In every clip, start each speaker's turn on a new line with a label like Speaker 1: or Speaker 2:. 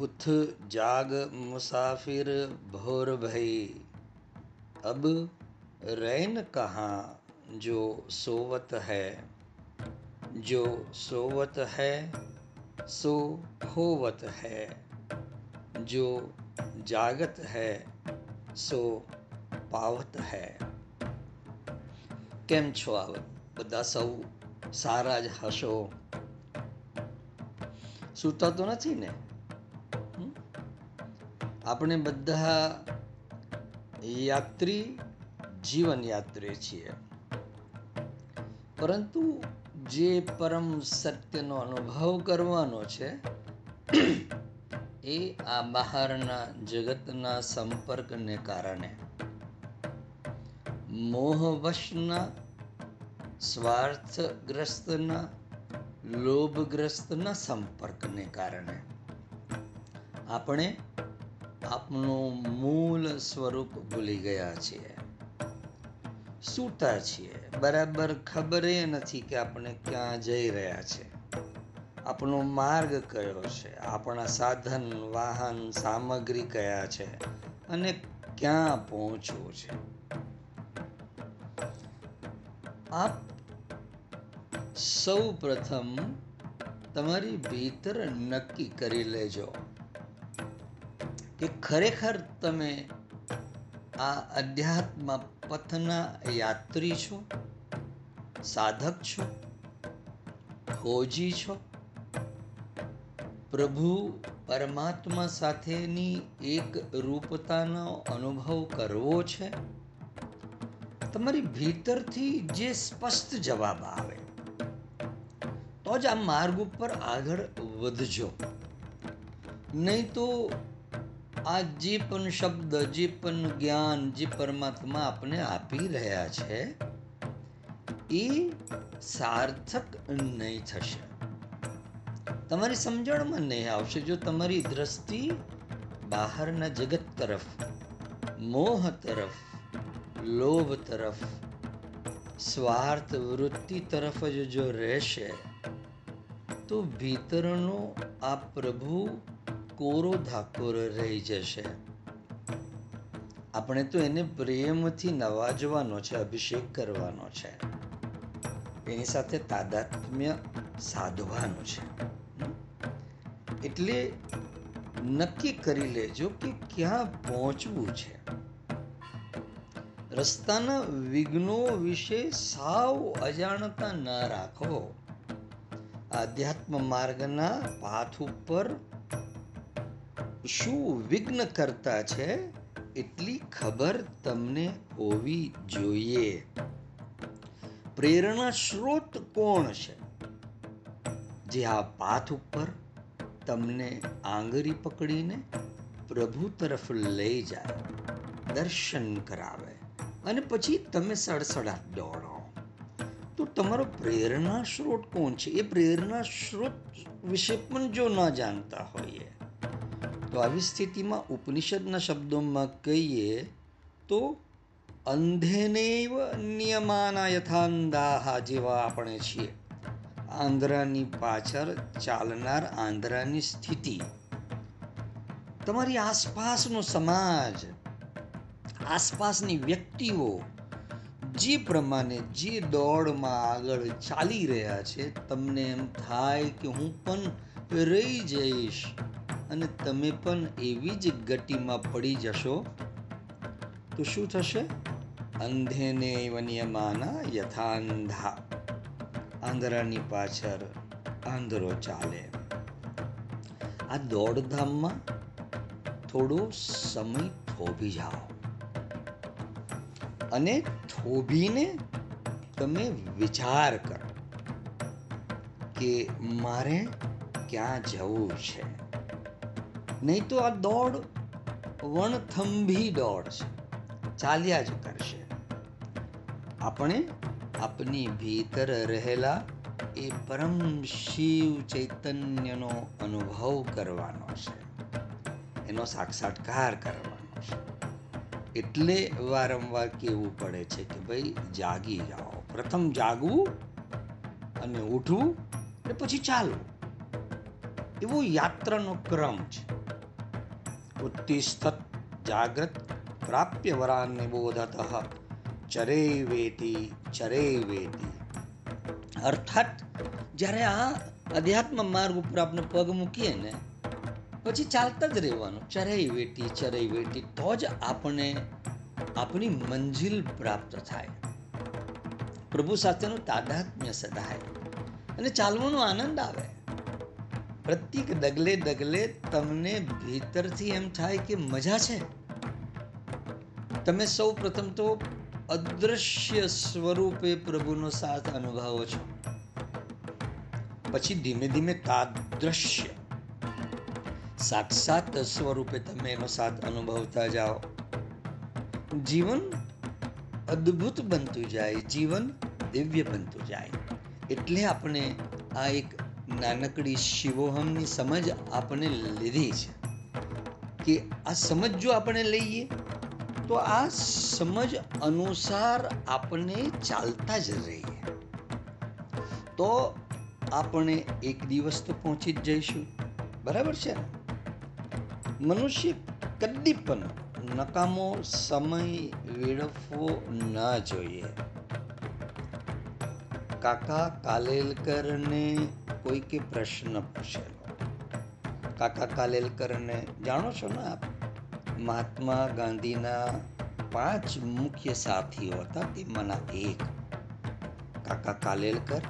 Speaker 1: उठ जाग मुसाफिर भोर भई अब रैन कहाँ जो सोवत है जो सोवत है सो होवत है जो जागत है सो પાવત હૈ કેમ છો આવ બધા સૌ સારા જ હશો સૂતા તો નથી ને આપણે બધા યાત્રી જીવન યાત્રી છીએ. પરંતુ જે પરમ સત્યનો અનુભવ કરવાનો છે, એ આ બહારના જગતના સંપર્કને કારણે. મોહવશના, સ્વાર્થગ્રસ્તના, લોભગ્રસ્તના સંપર્કને કારણે. આપણે આપનું મૂળ સ્વરૂપ ભૂલી ગયા છીએ. સૂતા છીએ. બરાબર ખબરે નથી કે આપણે ક્યાં જઈ રહ્યા છે. આપણો માર્ગ કયો છે? આપણા સાધન, વાહન, સામગ્રી કયા છે? અને ક્યાં પહોંચવું છે? આપ સૌ પ્રથમ તમારી ભીતર નક્કી કરી લેજો. કે ખરેખર તમે આ અધ્યાત્મ પથના યાત્રી છો? સાધક છો? ખોજી છો? પ્રભુ પરમાત્મા સાથેની એક રૂપતાનો અનુભવ કરવો છે? તમારી ભીતરથી જે સ્પષ્ટ જવાબ આવે, તો જ આ માર્ગ ઉપર આગળ વધજો. નહીં તો આ જે પણ શબ્દ જે પણ જ્ઞાન જે પરમાત્મા આપને આપી રહ્યા છે, એ સાર્થક નહીં થશે. તમારી સમજણમાં નહીં આવશે. જો તમારી દ્રષ્ટિ બહારના જગત તરફ, મોહ તરફ, લોભ તરફ, સ્વાર્થ વૃત્તિ તરફ જ જો રહેશે, તો ભીતરનો આ પ્રભુ કોરો ધાકોર રહી જશે. આપણે તો એને પ્રેમથી નવાજવાનો છે, અભિષેક કરવાનો છે. એની સાથે તાદાત્મ્ય સાધવાનું છે. એટલે નક્કી કરી લેજો કે ક્યાં પહોંચવું છે. રસ્તાના વિઘ્નો વિશે સાવ અજાણતા ન રાખો. આધ્યાત્મ માર્ગના પાથ ઉપર શું વિઘ્ન કરતા છે? એટલી ખબર તમને હોવી જોઈએ. પ્રેરણા સ્ત્રોત કોણ છે? જે આ પાથ ઉપર તમને આંગળી પકડીને પ્રભુ તરફ લઈ જાય, દર્શન કરાવે અને પછી તમે સડસડાટ દોડો. તો તમારો પ્રેરણા સ્ત્રોત કોણ છે? એ પ્રેરણા સ્ત્રોત વિશે પણ જો ન જાણતા હોઈએ તો આવી સ્થિતિમાં ઉપનિષદના શબ્દોમાં કહીએ તો અંધેનેવ નિયમાના યથાંદાહા જેવા આપણે છીએ આંધ્રાની પાછળ ચાલનાર આંધ્રાની સ્થિતિ તમારી આસપાસનો સમાજ આસપાસની વ્યક્તિઓ જે પ્રમાણે જે દોડમાં આગળ ચાલી રહ્યા છે તમને એમ થાય કે હું પણ રહી જઈશ અને તમે પણ એવી જ ગતિમાં પડી જશો? તો શું થશે? અંધેને વન્યમાના યથાંધા. આંધળાની પાછળ આંધળો ચાલે. આ દોડધામમાં થોડો સમય થોભી જાઓ. અને થોભીને તમે વિચાર કરો કે મારે ક્યાં જવું છે? નહીં તો આ દોડ વણથંભી દોડ છે. ચાલ્યા જ કરશે. આપણે આપની ભીતર રહેલા એ પરમ શિવ ચૈતન્યનો અનુભવ કરવાનો છે. એનો સાક્ષાત્કાર કરવાનો છે. એટલે વારંવાર કહેવું પડે છે કે ભાઈ જાગી જાઓ. પ્રથમ જાગવું અને ઉઠવું અને પછી ચાલવું. એવો યાત્રાનો ક્રમ છે. જાગ્રત પ્રાપ્ય વરાન નિબોધત ચરે વેતી ચરે વેતી અર્થાત જ્યારે આ અધ્યાત્મ માર્ગ ઉપર આપણે પગ મૂકીએ ને, પછી ચાલતા જ રહેવાનું. ચરઈ વેટી ચરઈ વેટી તો જ આપણે આપણી મંજિલ પ્રાપ્ત થાય. પ્રભુ સાથેનું તાદાત્મ્ય સદાય. અને ચાલવાનો આનંદ આવે. પ્રત્યેક ડગલે ડગલે તમને ભીતરથી એમ થાય કે મજા છે? તમે સૌ પ્રથમ તો અદૃશ્ય સ્વરૂપે પ્રભુનો સાથ અનુભવો છો. પછી ધીમે ધીમે તાદ્રશ્ય. સાક્ષાત સ્વરૂપે તમે એનો સાથ અનુભવતા જાઓ. જીવન અદ્ભુત બનતું જાય, જીવન દિવ્ય બનતું જાય. એટલે આપણે આ એક નાનકડી શિવોહમની સમજ આપણે લીધી છે કે આ સમજ જો આપણે લઈએ, તો આ સમજ અનુસાર આપણે ચાલતા જ રહીએ. તો આપણે એક દિવસ તો પહોંચી જ જઈશું. બરાબર છે? મનુષ્ય કદી પણ નકામો સમય વેડફવો ન જોઈએ. કાકા કાલેલકરને કોઈકે પ્રશ્ન પૂછેલો. કાકા કાલેલકરને જાણો છો ને આપ? મહાત્મા ગાંધીના પાંચ મુખ્ય સાથીઓ હતા, તેમાંના એક કાકા કાલેલકર,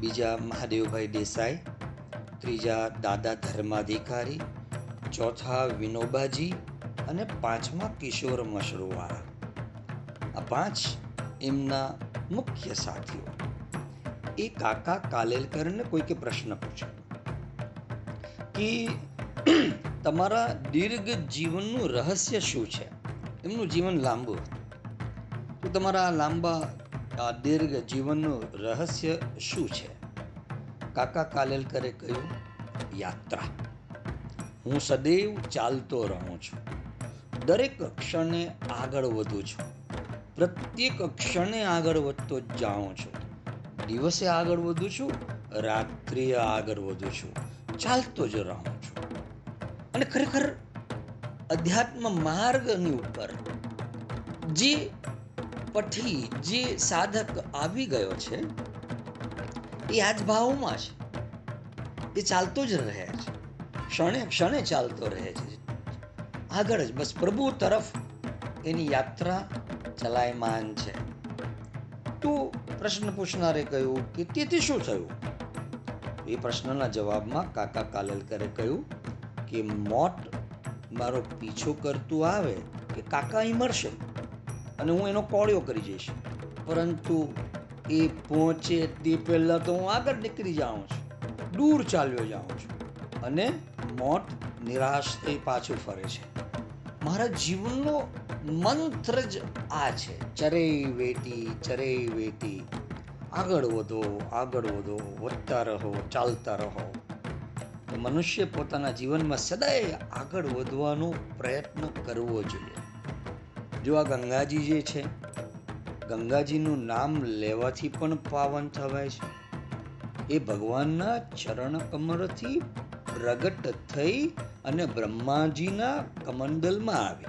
Speaker 1: બીજા મહાદેવભાઈ દેસાઈ, ત્રીજા દાદા ધર્માધિકારી, ચોથા વિનોબાજી અને પાંચમા કિશોર મશરૂવાળા. આ પાંચ એમના મુખ્ય સાથીઓ. એ કાકા કાલેલકરને કોઈકે પ્રશ્ન પૂછ્યો કે તમારા દીર્ઘ જીવનનું રહસ્ય શું છે? એમનું જીવન લાંબુ તો તમારા લાંબા દીર્ઘ જીવનનું રહસ્ય શું છે? કાકા કાલેલકરે કહ્યું, યાત્રા. હું સદૈવ ચાલતો રહું છું. દરેક ક્ષણે આગળ વધું છું. પ્રત્યેક ક્ષણે આગળ વધતો જાઉં છું. દિવસે આગળ વધું છું રાત્રિએ આગળ વધું છું. ચાલતો જ રહું છું. અને ખરેખર અધ્યાત્મ માર્ગની ઉપર જે પઠી, જે સાધક આવી ગયો છે, એ આજ ભાવમાં છે. એ ચાલતો જ રહે છે. ક્ષણે ક્ષણે ચાલતો રહે છે. આગળ જ બસ પ્રભુ તરફ એની યાત્રા ચલાયમાન છે. તો પ્રશ્ન પૂછનારે કહ્યું કે તેથી શું થયું? એ પ્રશ્નના જવાબમાં કાકા કાલેલકરે કહ્યું કે મોત મારો પીછો કરતું આવે કે કાકા અહીં મળશે અને હું એનો કોળિયો કરી જઈશ. પરંતુ એ પહોંચે તે પહેલાં તો હું આગળ નીકળી જાઉં છું, દૂર ચાલ્યો જાઉં છું અને મોત નિરાશ થઈ પાછું ફરે છે. મારા જીવનનો મંત્ર જ આ છે. ચરે વેટી ચરે વેટી. આગળ વધો આગળ વધો, વધતા રહો, ચાલતા રહો. મનુષ્ય પોતાના જીવનમાં સદાય આગળ વધવાનો પ્રયત્ન કરવો જોઈએ. જો આ ગંગાજી જે છે, ગંગાજીનું નામ લેવાથી પણ પાવન થવાય છે. એ ભગવાનના ચરણ કમરથી પ્રગટ થઈ અને બ્રહ્માજીના કમંડલમાં આવી.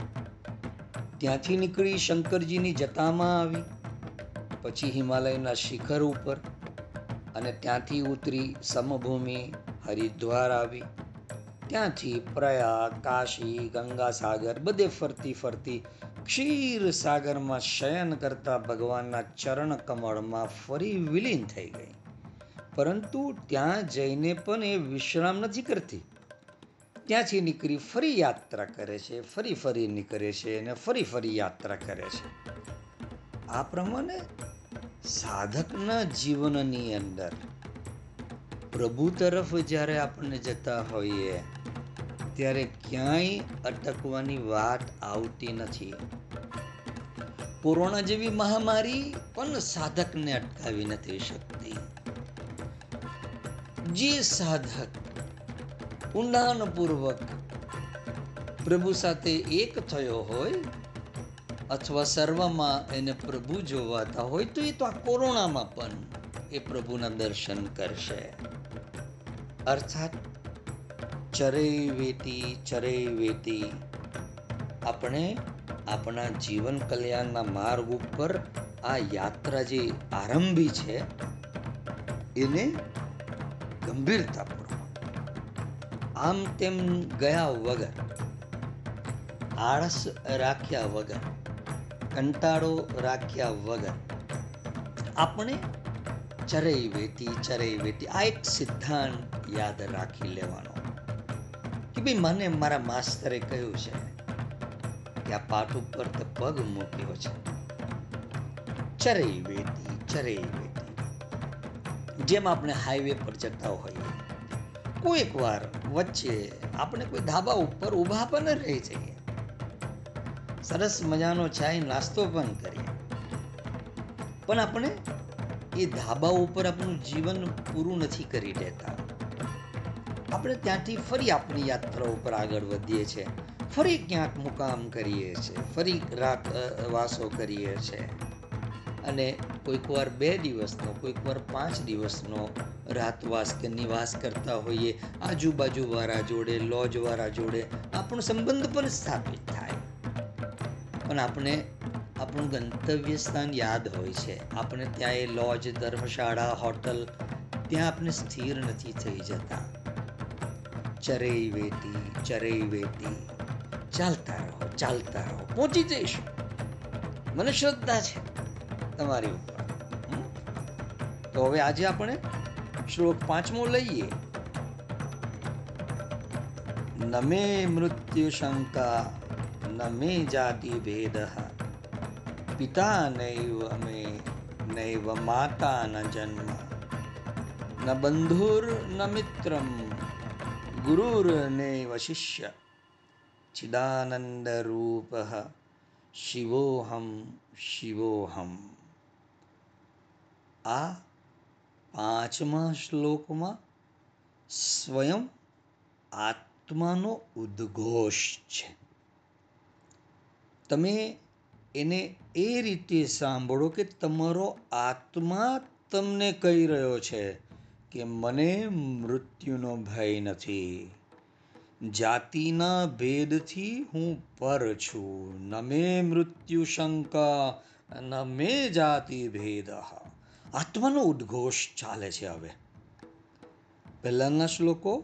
Speaker 1: ત્યાંથી નીકળી શંકરજીની જતામાં આવી, પછી હિમાલયના શિખર ઉપર અને ત્યાંથી ઉતરી સમભૂમિ હરિદ્વાર આવી. ત્યાંથી પ્રયાગ, કાશી, ગંગાસાગર બધે ફરતી ફરતી ક્ષીર સાગરમાં શયન કરતા ભગવાનના ચરણ કમળમાં ફરી વિલીન થઈ ગઈ. પરંતુ ત્યાં જઈને પણ એ વિશ્રામ નથી કરતી. ત્યાંથી નીકળી ફરી યાત્રા કરે છે, ફરી ફરી નીકળે છે અને ફરી ફરી યાત્રા કરે છે. આ પ્રમાણે સાધકના જીવનની અંદર પ્રભુ તરફ જ્યારે આપણને જતા હોઈએ, ત્યારે ક્યાંય અટકવાની વાત આવતી નથી. કોરોના જેવી મહામારી પણ સાધકને અટકાવી નથી શકતી. જે સાધક ઊંડાણપૂર્વક પ્રભુ સાથે એક થયો હોય અથવા સર્વમાં એને પ્રભુ જોવાતા હોય, તો એ તો આ કોરોનામાં પણ એ પ્રભુના દર્શન કરશે. અર્થાત ચરે વેતી ચરે વેતી, આપણે આપણા જીવન કલ્યાણના માર્ગ ઉપર આ યાત્રા જે આરંભી છે, એને ગંભીરતાપૂર્વક આમ તેમ ગયા વગર, આળસ રાખ્યા વગર, કંટાળો રાખ્યા વગર આપણે ચરઈ વેતી ચરઈ વેતી, આ એક સિદ્ધાંત યાદ રાખી લેવાનો. કે ભાઈ મને મારા માસ્તરે કહ્યું છે કે આ પાઠ ઉપર તે પગ મૂક્યો છે. ચરઈ વેતી ચરઈ વેતી, જેમ આપણે હાઈવે પર જતા હોઈએ કોઈક વાર વચ્ચે આપણે કોઈ ધાબા ઉપર ઊભા પણ રહી જઈએ. સરસ મજાનો ચાય નાસ્તો પણ કરીએ. પણ આપણે એ ધાબા ઉપર આપણું જીવન પૂરું નથી કરી દેતા. આપણે ત્યાંથી ફરી આપણી યાત્રા ઉપર આગળ વધીએ છીએ. ફરી ક્યાંક મુકામ કરીએ છીએ. ફરી રાત વાસો કરીએ છીએ. અને કોઈક વાર બે દિવસનો કોઈક વાર પાંચ દિવસનો રાતવાસ કે નિવાસ કરતા હોઈએ, આજુબાજુ વાળા જોડે, લોજ વાળા જોડે, આપણો સંબંધ પણ સ્થાપિત થાય. પણ આપણે, આપણું ગંતવ્ય સ્થાન યાદ હોય છે. આપણે ત્યાં એ લોજ, ધર્મશાળા, હોટલ, ત્યાં આપણે સ્થિર નથી થઈ જતા. ચરેય વેતી ચરેય વેતી ચાલતા રહો ચાલતા રહો. પહોંચી જઈશું. મને શ્રદ્ધા છે તમારી ઉપર. તો હવે આજે આપણે શ્લોક પાંચમો લઈએ. નમે મૃત્યુ શંકા નમે જાતિ ભેદ, પિતા નૈવ અમે, નૈવ માતા ન જન્મ. ન બંધુર ન મિત્રમ, ગુરુર નૈવ શિષ્ય. ચિદાનંદ રૂપ શિવોહમ શિવોહમ. આ પાંચમા શ્લોકમાં સ્વયં આત્માનો ઉદ્ઘોષ છે. તમે એને એ રીતે સાંભળો કે તમારો આત્મા તમને કહી રહ્યો છે કે મને મૃત્યુનો ભય નથી. જાતિના ભેદથી હું પર છું. ન મે મૃત્યુ શંકા, ન મે જાતિ ભેદ આત્માનો ઉદ્ઘોષ ચાલે છે હવે. પહેલાંના શ્લોકો,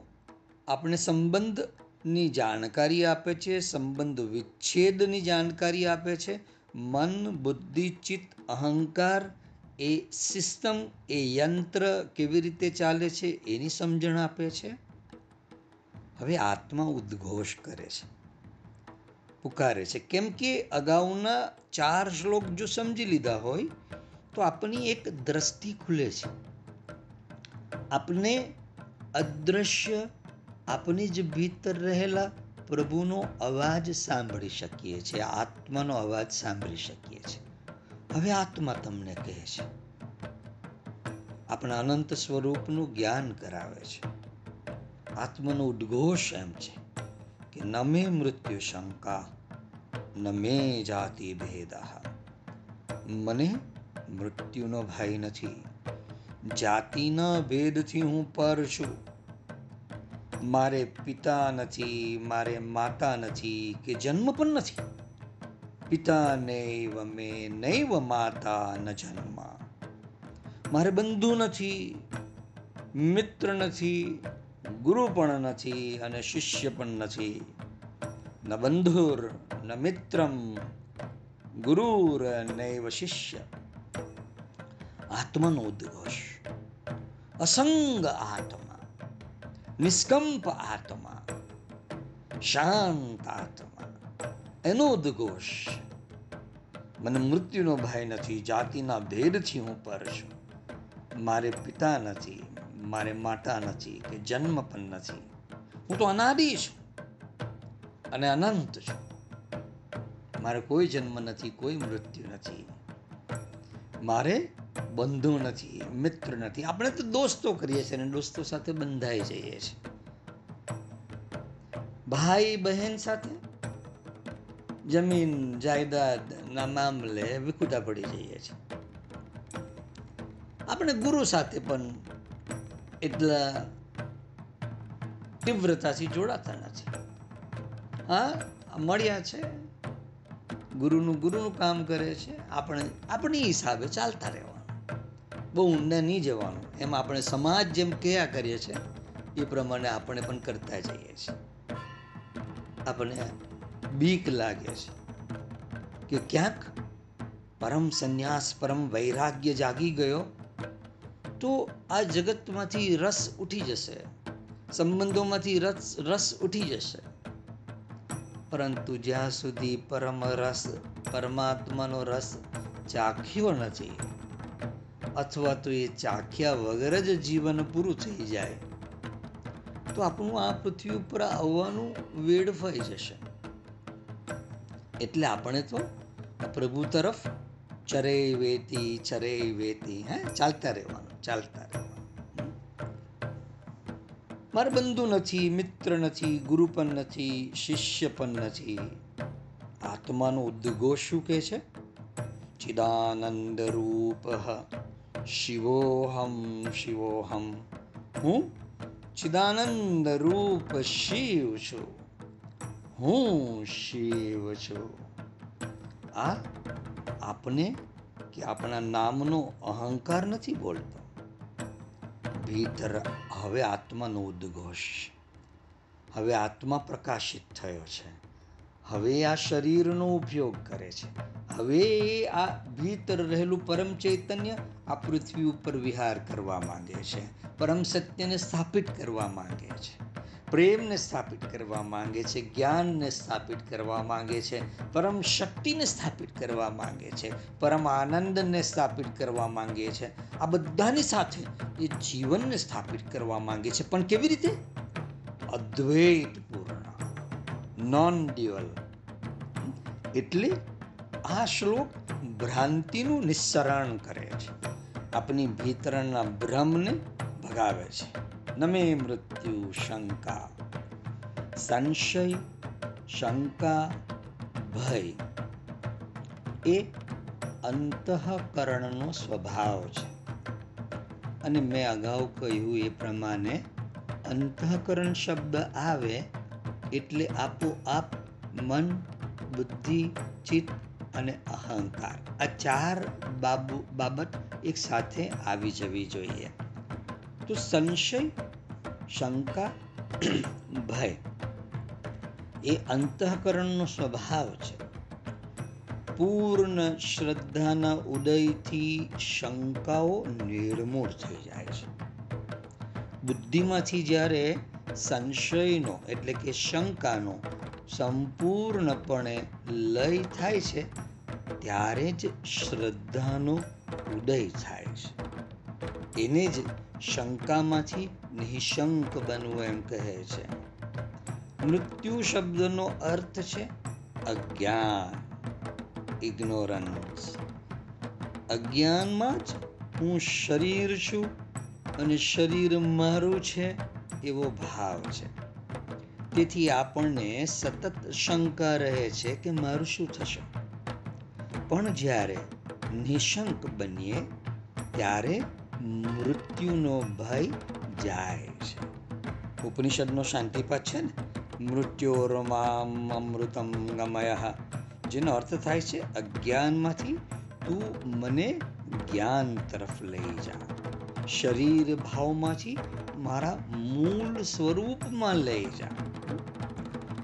Speaker 1: આપણે સંબંધની જાણકારી આપે છે, સંબંધ વિચ્છેદની જાણકારી આપે છે. મન, બુદ્ધિ, ચિત્ત, અહંકાર, એ સિસ્ટમ, એ યંત્ર કેવી રીતે ચાલે છે એની સમજણ આપે છે. હવે આત્મા ઉદ્ઘોષ કરે છે, પુકારે છે. કેમ કે અગાઉના ચાર શ્લોક જો સમજી લીધા હોય તો આપણી એક દ્રષ્ટિ ખુલે છે. આપને અદ્રશ્ય આપની જ ભીતર રહેલા પ્રભુનો અવાજ સાંભળી શકીએ છીએ, આત્માનો અવાજ સાંભળી શકીએ છીએ. હવે આત્મા તમને કહે છે, આપણા અનંત સ્વરૂપનું જ્ઞાન કરાવે છે. આત્માનો ઉદ્ઘોષ એમ છે કે નમે મૃત્યુ શંકા નમે જાતિ ભેદા. મને મૃત્યુનો ભય નથી. જાતિના ભેદથી હું પર છું. મારે પિતા નથી, મારે માતા નથી કે જન્મ પણ નથી. પિતા નૈવ મે નૈવ માતા ન જન્મ. મારે બંધુ નથી, મિત્ર નથી, ગુરુ પણ નથી અને શિષ્ય પણ નથી. ન બંધુર, ન મિત્રમ, ગુરુર, નૈવ શિષ્ય. આત્માનો ઉદ્ઘોષ અસંગ આત્મા નિષ્કંપ આત્મા શાંત આત્મા એનો ઉદ્ઘોષ મને મૃત્યુનો ભય નથી જાતિના ભેદથી હું પર છું મારે પિતા નથી મારે માતા નથી કે જન્મ પણ નથી હું તો અનાદિ છું અને અનંત છું મારે કોઈ જન્મ નથી કોઈ મૃત્યુ નથી મારે બંધુ નથી, મિત્ર નથી. આપણે તો દોસ્તો કરીએ છીએ અને દોસ્તો સાથે બંધાઈ જઈએ છીએ. ભાઈ બહેન સાથે જમીન જાયદાદ ના મામલે વિખુટા પડી જઈએ છીએ. આપણે ગુરુ સાથે પણ એટલા તીવ્રતાથી જોડાતા નથી. હા, મળ્યા છે. ગુરુનું ગુરુનું કામ કરે છે. આપણે, આપણી હિસાબે ચાલતા રહેવાનું. બહુ ઊંડા નહીં જવાનું. એમ આપણે સમાજ જેમ કયા કરીએ છીએ, એ પ્રમાણે આપણે પણ કરતા જઈએ છીએ. આપણને બીક લાગે છે કે ક્યાંક પરમ સંન્યાસ, પરમ વૈરાગ્ય જાગી ગયો તો આ જગતમાંથી રસ ઉઠી જશે. સંબંધોમાંથી રસ રસ ઉઠી જશે. પરંતુ જ્યાં સુધી પરમ રસ, પરમાત્માનો રસ ચાખ્યો નથી અથવા તો એ ચાખ્યા વગર જ જીવન પૂરું થઈ જાય. તો આપણું આ પૃથ્વી ઉપર આવવાનું વેડફાઈ જશે. એટલે આપણે તો પ્રભુ તરફ ચરે વેતી ચરે વેતી, હે, ચાલતા રહેવાનું ચાલતા રહેવાનું. મારે બંધુ નથી, મિત્ર નથી ગુરુ પણ નથી શિષ્ય પણ નથી. આત્માનો ઉદ્ઘોષ શું કે છે? ચિદાનંદ રૂપ. શિવોહમ શિવોહમ હું ચિદાનંદ રૂપ શિવ છું હું શિવ છું આ આપને કે આપણા નામનો અહંકાર નથી બોલતો ભીતર હવે આત્માનો ઉદ્ઘોષ હવે આત્મા પ્રકાશિત થયો છે હવે આ શરીરનો ઉપયોગ કરે છે. હવે આ ભીતર રહેલું પરમ ચૈતન્ય આ પૃથ્વી ઉપર વિહાર કરવા માંગે છે. પરમ સત્યને સ્થાપિત કરવા માંગે છે. પ્રેમને સ્થાપિત કરવા માંગે છે, જ્ઞાનને સ્થાપિત કરવા માંગે છે, પરમ શક્તિને સ્થાપિત કરવા માંગે છે, પરમ આનંદને સ્થાપિત કરવા માંગે છે. આ બધાની સાથે એ જીવનને સ્થાપિત કરવા માંગે છે. પણ કેવી રીતે? અદ્વૈત પૂર્ણ નોન ડ્યુઅલ એટલે આ શ્લોક ભ્રાંતિનું નિસ્સરણ કરે છે. આપની ભીતરના ભ્રમને ભગાવે છે. નમે મૃત્યુ શંકા. સંશય, શંકા, ભય એ અંતઃકરણનો સ્વભાવ છે. અને મેં અગાઉ કહ્યું એ પ્રમાણે અંતઃકરણ શબ્દ આવે એટલે આપોઆપ મન, બુદ્ધિ, ચિત્ત અને અહંકાર. આ ચાર બાબુ, બાબત એક સાથે આવી જવી જોઈએ. તો સંશય, શંકા, ભય એ અંતઃકરણનો સ્વભાવ છે. પૂર્ણ શ્રદ્ધાના ઉદયથી શંકાઓ નિર્મૂળ થઈ જાય છે. બુદ્ધિમાંથી જ્યારે સંશયનો એટલે કે શંકાનો સંપૂર્ણપણે લય થાય છે, ત્યારે જ શ્રદ્ધાનો ઉદય થાય છે. એને જ શંકામાંથી નિશંક બનવું એમ કહે છે. મૃત્યુ શબ્દનો અર્થ છે અજ્ઞાન ઇગ્નોરન્સ અજ્ઞાનમાં જ હું શરીર છું અને શરીર મારું છે એવો ભાવ છે. તેથી આપણને સતત શંકા રહે છે કે મારું શું થશે. પણ જ્યારે નિશંક બનીએ, ત્યારે મૃત્યુનો ભય જાય છે. ઉપનિષદનો શાંતિપાઠ છે ને, મૃત્યોરમામ અમૃતમ ગમય જેનો અર્થ થાય છે, અજ્ઞાનમાંથી તું મને જ્ઞાન તરફ લઈ જા. શરીર ભાવમાંથી મારા મૂળ સ્વરૂપમાં લઈ જા.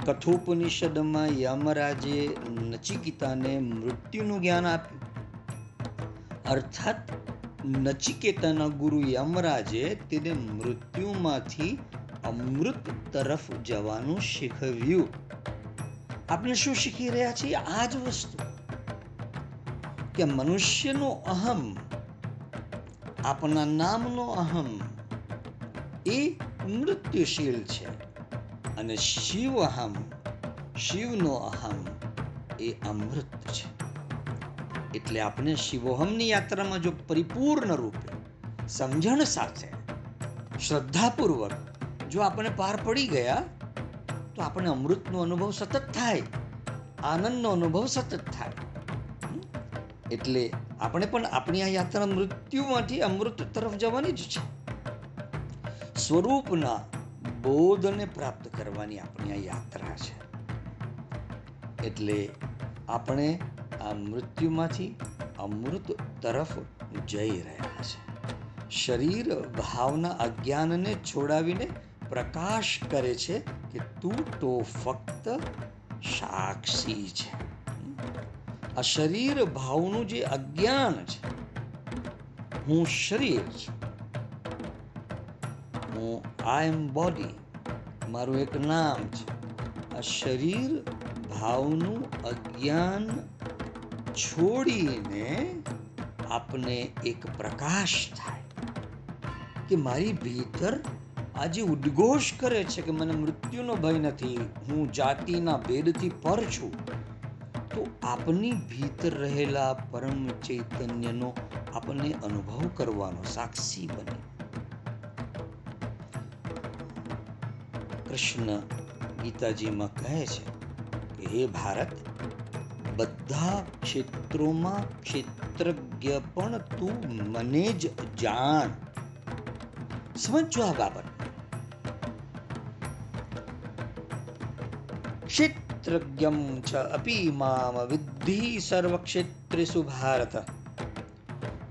Speaker 1: કઠોપનિષદમાં યમરાજે નચિકિતાને મૃત્યુનું જ્ઞાન આપ્યું. અર્થાત, નચિકેતાના ગુરુ યમરાજે તેને મૃત્યુમાંથી અમૃત તરફ જવાનું શીખવ્યું. આપણે શું શીખી રહ્યા છીએ? આ જ વસ્તુ. કે મનુષ્યનો અહમ આપના નામનો અહમ એ મૃત્યુશીલ છે. અને શિવ અહમ, શિવનો અહમ એ અમૃત છે. એટલે આપણે શિવોહમની યાત્રામાં જો પરિપૂર્ણ રૂપે સમજણ સાથે, શ્રદ્ધાપૂર્વક જો આપણે પાર પડી ગયા, તો આપણે અમૃતનો અનુભવ સતત થાય, આનંદનો અનુભવ સતત થાય. એટલે આપણે પણ આપણી આ યાત્રા મૃત્યુમાંથી અમૃત તરફ જવાની જ છે. સ્વરૂપના બોધને પ્રાપ્ત કરવાની આપણી આ યાત્રા છે. એટલે આપણે આ મૃત્યુમાંથી અમૃત તરફ જઈ રહ્યા છે. શરીર ભાવના અજ્ઞાનને છોડાવીને પ્રકાશ કરે છે કે તું તો ફક્ત સાક્ષી છે. આ શરીર ભાવનું જે અજ્ઞાન છે, હું શરીર છું. હું આઈ એમ બોડી મારું એક નામ છે. આ શરીર ભાવનું અજ્ઞાન છોડીને આપને એક પ્રકાશ થાય કે મારી ભીતર આજે ઉદ્ઘોષ કરે છે કે મને મૃત્યુનો ભય નથી, હું જાતિના ભેદથી પર છું. તો આપની ભીતર રહેલા પરમ ચૈતન્યનો આપણને અનુભવ કરવાનો સાક્ષી બને. કૃષ્ણ ગીતાજીમાં કહે છે કે, હે ભારત, બધા ક્ષેત્રોમાં ક્ષેત્રજ્ઞ પણ તું મને જ જાણ. સમજો આ બાબત. ક્ષેત્રજ્ઞમ ચ અપી મામ વિદ્ધિ સર્વક્ષેત્રેષુ ભારત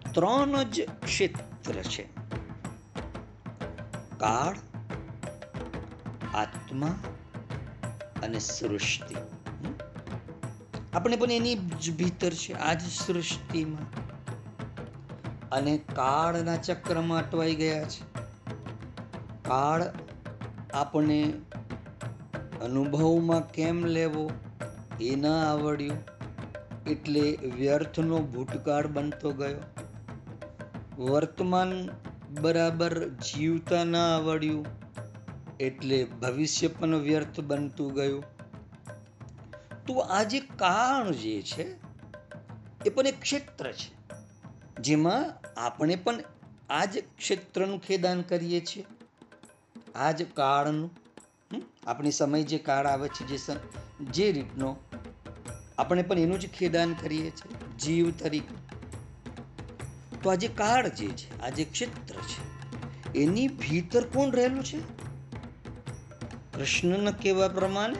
Speaker 1: ત્રણ જ ક્ષેત્ર છે કાળ આત્મા અને સૃષ્ટિ આપણે પણ એની જ ભીતર છે આ જ સૃષ્ટિમાં અને કાળના ચક્રમાં અટવાઈ ગયા છે કાળ આપણે અનુભવમાં કેમ લેવો એ ન આવડ્યું એટલે વ્યર્થનો ભૂતકાળ બનતો ગયો. વર્તમાન બરાબર જીવતા ન આવડ્યું એટલે ભવિષ્ય પણ વ્યર્થ બનતું ગયું. તો આ જે કાળ જે છે, એ પણ એક ક્ષેત્ર છે, જેમાં આપણે પણ આ જ ક્ષેત્રનું ખેદાન કરીએ છીએ. આ જ કાળનું આપણી સમય જે કાળ આવે છે, જે જે રીતનો આપણે પણ એનું જ ખેદાન કરીએ છીએ જીવ તરીકે. તો આ કાળ જે છે, આ ક્ષેત્ર છે, એની ભીતર કોણ રહેલું છે? કૃષ્ણના કહેવા પ્રમાણે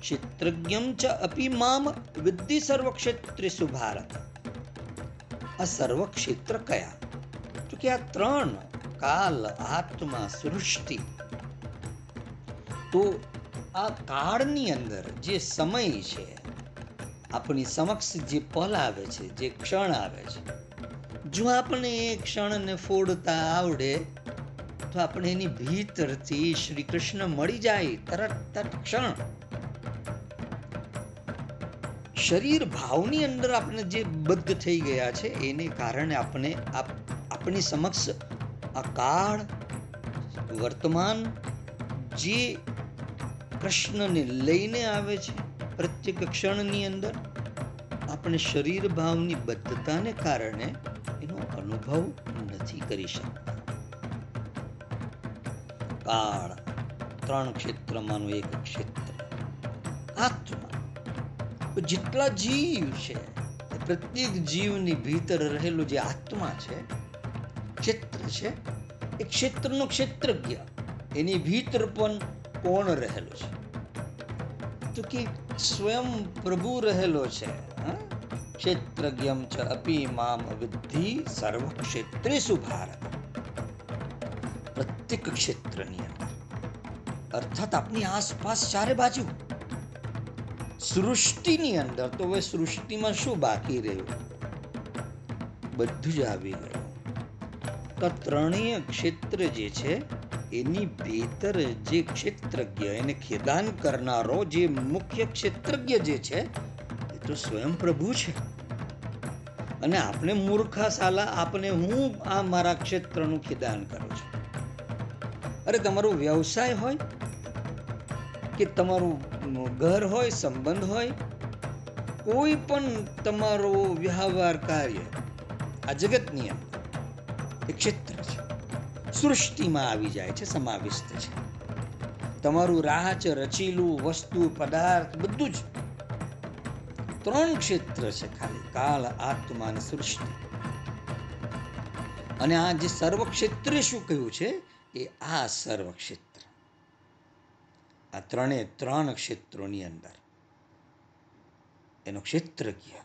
Speaker 1: ક્ષેત્રજ્ઞમ ચ અપી મામ વિદ્ધિ સર્વ ક્ષેત્રેષુ ભારત. આ સર્વ ક્ષેત્ર કયા? તો કે આ ત્રણ કાલ, આત્મા, સૃષ્ટિ તો આ કાળની અંદર જે સમય છે, આપણી સમક્ષ જે પલ આવે છે, જે ક્ષણ આવે છે, જો આપણે એ ક્ષણને ફોડતા આવડે, તો આપણે એની ભીતરથી શ્રી કૃષ્ણ મળી જાય તરત તત્ક્ષણ શરીર ભાવની અંદર આપણે જે બદ્ધ થઈ ગયા છે, એને કારણે આપણે આપણી સમક્ષ આ કાળ, વર્તમાન જે કૃષ્ણને લઈને આવે છે. પ્રત્યેક ક્ષણની અંદર આપણે શરીર ભાવની બદ્ધતાને કારણે એનો અનુભવ નથી કરી શકતા. કાળ ત્રણ ક્ષેત્રમાંનું એક ક્ષેત્ર. આત્મા. જેટલા જીવ છે પ્રત્યેક જીવની ભીતર રહેલું જે આત્મા છે, ક્ષેત્ર છે, એ ક્ષેત્રનો ક્ષેત્રજ્ઞ. એની ભીતર પણ કોણ રહેલું છે? તો કે સ્વયં પ્રભુ રહેલો છે ક્ષેત્રજ્ઞમ ચ અપી મામ વિદ્ધિ સર્વ ક્ષેત્રેસુ ભારત. પ્રત્યેક ક્ષેત્રની અંદર. અર્થાત આપની આસપાસ ચારે બાજુ. સૃષ્ટિની અંદર તો હવે સૃષ્ટિમાં શું બાકી રહ્યું? બધું જ આવી ગયું. તો ત્રણેય ક્ષેત્ર જે છે એની ભેતર જે ક્ષેત્રજ્ઞ, એને ખેદાન કરનારો જે મુખ્ય ક્ષેત્રજ્ઞ જે છે, એ તો સ્વયં પ્રભુ છે. અને આપણે મૂર્ખા સાલા આપણે હું આ મારા ક્ષેત્રનું ખેદાન કરું છું. અરે, તમારો વ્યવસાય હોય કે તમારું ઘર હોય, સંબંધ હોય, કોઈ પણ તમારો વ્યવહાર કાર્ય, આ જગતની અંદર, એ ક્ષેત્ર છે. સૃષ્ટિમાં આવી જાય છે, સમાવિષ્ટ છે. તમારું રાહચ રચીલું વસ્તુ, પદાર્થ, બધું જ ત્રણ ક્ષેત્ર છે ખાલી, કાલ, આત્મા અને સૃષ્ટિ. અને આ જે સર્વ ક્ષેત્રે શું કહ્યું છે, એ આ સર્વ ક્ષેત્ર આ ત્રણે ત્રણ ક્ષેત્રોની અંદર. એનો ક્ષેત્ર ક્યાં?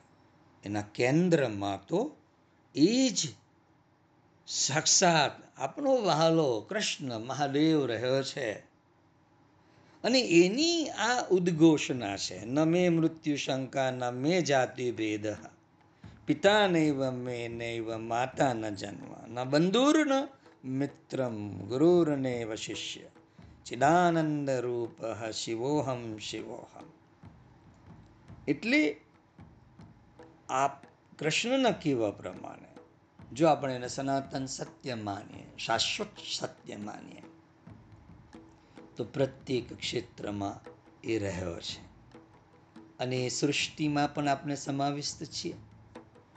Speaker 1: એના કેન્દ્રમાં તો એ જ સાક્ષાત આપણો વહાલો કૃષ્ણ મહાદેવ રહ્યો છે. અને એની આ ઉદ્ઘોષણા છે, ન મે મૃત્યુ શંકા, ન મે જાતિ ભેદ. પિતા નૈવ મે નૈવ, માતા ન જન્મ, ન બંધુર ન મિત્રમ ગુરુરને વશિષ્ય ચિદાનંદ રૂપ શિવોહમ શિવોહમ. એટલે આ કૃષ્ણના કહેવા પ્રમાણે જો આપણે એને સનાતન સત્ય માનીએ, શાશ્વત સત્ય માનીએ, તો પ્રત્યેક ક્ષેત્રમાં એ રહ્યો છે. અને એ સૃષ્ટિમાં પણ આપણે સમાવિષ્ટ છીએ,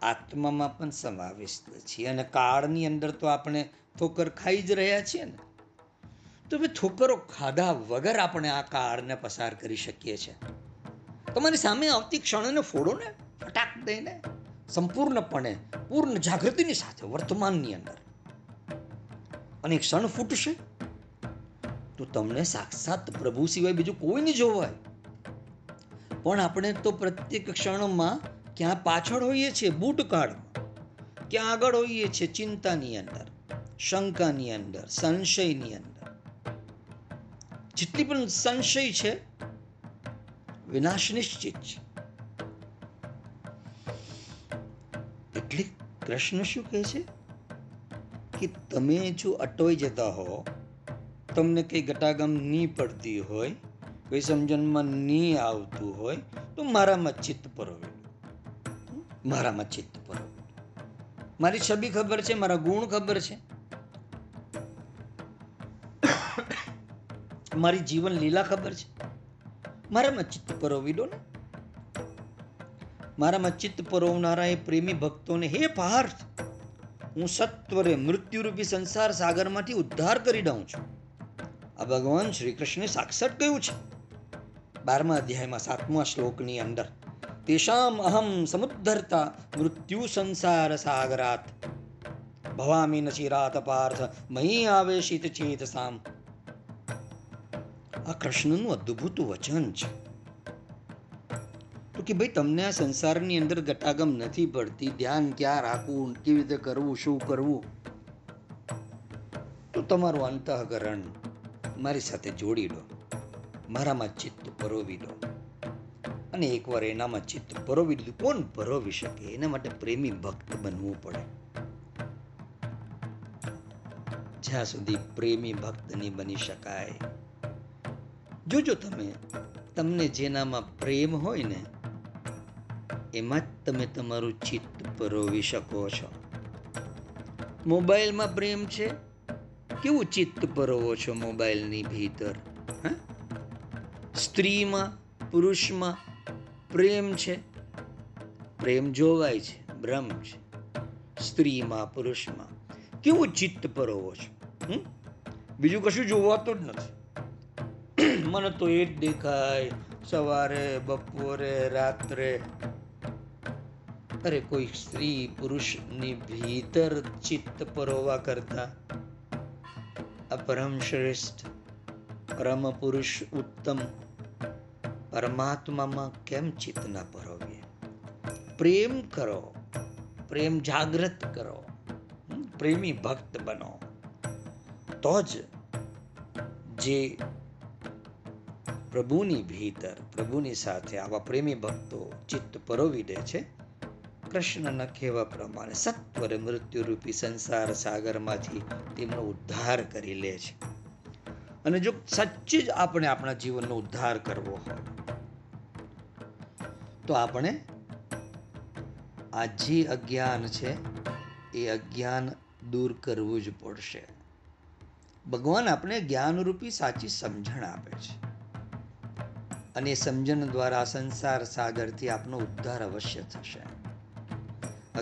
Speaker 1: આત્મામાં પણ સમાવિષ્ટ છીએ. અને કાળની અંદર તો આપણે ઠોકર ખાઈ જ રહ્યા છીએ ને. તો હવે ઠોકરો ખાધા વગર આપણે આ કાળને પસાર કરી શકીએ છીએ. તમારી સામે આવતી ક્ષણને ફોડો ને, ફટાક દઈને. સંપૂર્ણપણે, પૂર્ણ જાગૃતિની સાથે વર્તમાનની અંદર. અને ક્ષણ ફૂટશે, તો તમને સાક્ષાત પ્રભુ સિવાય બીજું કોઈ નહીં જોવાય. પણ આપણે તો પ્રત્યેક ક્ષણમાં ક્યાં પાછળ હોઈએ છીએ ભૂતકાળમાં ક્યાં આગળ હોઈએ છીએ, ચિંતાની અંદર, શંકાની અંદર, સંશયની અંદર. જેટલી પણ સંશય છે, વિનાશ નિશ્ચિત છે. એટલે કૃષ્ણ શું કહે છે? કે તમે જો અટવાઈ જતા હો, તમને કંઈ ગટાગમ નહીં પડતી હોય, કોઈ સમજણમાં નહીં આવતું હોય, તો મારામાં ચિત્ત પરોવેલું મારામાં ચિત્ત પરોવેલું મારી છબી ખબર છે, મારા ગુણ ખબર છે. મારી જીવન લીલા ખબર છે. મારામાં ચિત્ત પરોવી દો ને. મારામાં ચિત્ત પરોવનારા એ પ્રેમી ભક્તોને, હે પાર્થ, હું સત્વરે મૃત્યુરૂપી સંસાર સાગરમાંથી ઉદ્ધાર કરી દઉં છું. આ ભગવાન શ્રી કૃષ્ણે સાક્ષાત કહ્યું છે. બારમા અધ્યાયમાં સાતમા શ્લોકની અંદર તેષામ અહમ સમુદ્ધરતા મૃત્યુ સંસાર સાગરાત. ભવામી નચિરાત પાર્થ, મહી આવેશિત ચેતસામ. આ કૃષ્ણનું અદ્ભુત વચન છે. તો કે ભાઈ, તમને આ સંસારની અંદર ગટાગમ નથી પડતી. ધ્યાન ક્યાં રાખવું, કેવી રીતે કરવું, શું કરવું? તો તમારું અંતઃકરણ મારી સાથે જોડી લો મારામાં ચિત્ત પરોવી લો અને એકવાર એનામાં ચિત્ત પરોવી દીધું, કોણ પરોવી શકે? એના માટે પ્રેમી ભક્ત બનવું પડે. જ્યાં સુધી પ્રેમી ભક્ત નહીં બની શકાય. જોજો તમે, તમને જેનામાં પ્રેમ હોય ને એમાં જ તમે તમારું ચિત્ત પરોવી શકો છો. મોબાઈલમાં પ્રેમ છે? કેવું ચિત્ત પરોવો છો મોબાઈલની ભીતર? સ્ત્રીમાં, પુરુષમાં પ્રેમ છે? પ્રેમ જોવાય છે, ભ્રમ છે. સ્ત્રીમાં, પુરુષમાં કેવું ચિત્ત પરોવો છો? હમ? બીજું કશું જોવાતું જ નથી. મને તો એ જ દેખાય. સવારે, બપોરે, રાત્રે અરે કોઈ સ્ત્રી પુરુષની ભીતર ચિત્ત પરોવા કરતા આ પરમ શ્રેષ્ઠ, પરમ પુરુષ ઉત્તમ પરમાત્મામાં કેમ ચિત્ત ના પરોવીએ? પ્રેમ કરો, પ્રેમ જાગૃત કરો પ્રેમી ભક્ત બનો. તો જ જે પ્રભુની ભીતર, પ્રભુની સાથે આવા પ્રેમી ભક્તો ચિત્ત પરોવી દે છે કૃષ્ણના કહેવા પ્રમાણે સત્વરે મૃત્યુરૂપી સંસાર સાગરમાંથી તેમનો ઉદ્ધાર કરી લે છે. અને જો સચ્ચી જ આપણે આપણા જીવનનો ઉદ્ધાર કરવો હોય, તો આપણે આ જે અજ્ઞાન છે, એ અજ્ઞાન દૂર કરવું જ પડશે. ભગવાન આપણે જ્ઞાનરૂપી સાચી સમજણ આપે છે. અને એ સમજણ દ્વારા સંસાર સાગરથી આપનો ઉદ્ધાર અવશ્ય થશે.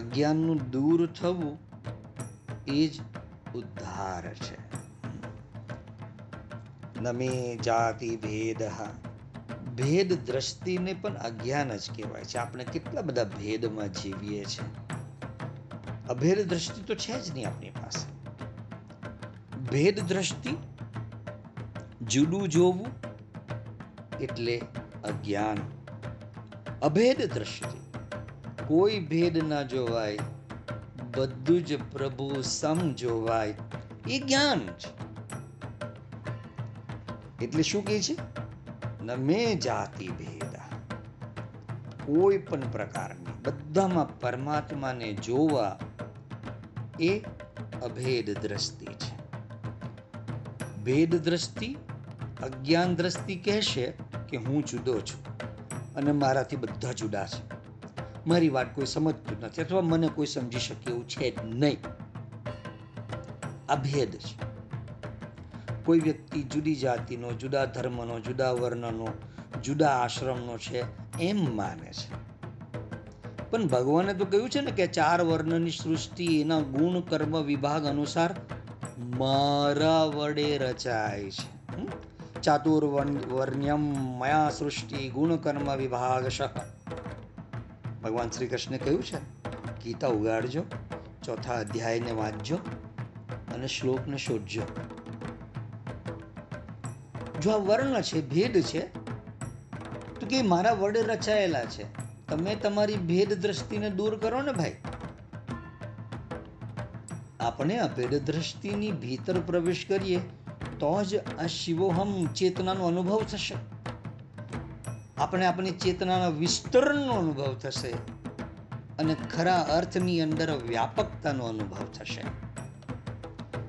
Speaker 1: અજ્ઞાનનું દૂર થવું એ જ ઉદ્ધાર છે. નમે જાતિ ભેદ ભેદ દ્રષ્ટિને પણ અજ્ઞાન જ કહેવાય છે. આપણે કેટલા બધા ભેદમાં જીવીએ છીએ અભેદ દ્રષ્ટિ તો છે જ નહીં આપણી પાસે. ભેદ દ્રષ્ટિ જુદું જોવું એટલે અજ્ઞાન. અભેદ દ્રષ્ટિ કોઈ ભેદ ના જોવાય. બધું જ પ્રભુ સમ જોવાય. એ જ્ઞાન છે એટલે શું કહે છે? નમે જાતિ ભેદા. કોઈ પણ પ્રકારની, બધામાં પરમાત્માને જોવા એ અભેદ દ્રષ્ટિ છે. ભેદ દ્રષ્ટિ, અજ્ઞાન દ્રષ્ટિ કહેશે કે હું જુદો છું અને મારાથી બધા જુદા છે. મારી વાત કોઈ સમજતું નથી અથવા મને કોઈ સમજી શકે એવું છે જ નહીં. આ ભેદ છે. કોઈ વ્યક્તિ જુદી જાતિનો, જુદા ધર્મનો, જુદા વર્ણનો, જુદા આશ્રમનો છે એમ માને છે. પણ ભગવાને તો કહ્યું છે ને કે ચાર વર્ણની સૃષ્ટિ એના ગુણ, કર્મ, વિભાગ અનુસાર મારા વડે રચાય છે. ચાતુર વર્ણ્યમ મયા સૃષ્ટિ, ગુણ, કર્મ, વિભાગ ભગવાન શ્રી કૃષ્ણે કહ્યું છે, ગીતા ઉગાડજો, ચોથા અધ્યાયને વાંચજો અને શ્લોકને શોધજો. જો આ વર્ણ છે, ભેદ છે, તો કે મારા વડે રચાયેલા છે. તમે તમારી ભેદ દ્રષ્ટિને દૂર કરો ને ભાઈ. આપણે અભેદ દ્રષ્ટિની ભીતર પ્રવેશ કરીએ, તો જ આ શિવોહમ ચેતનાનો અનુભવ થશે. આપણે આપણી ચેતનાના વિસ્તરણનો અનુભવ થશે અને ખરા અર્થની અંદર વ્યાપકતાનો અનુભવ થશે.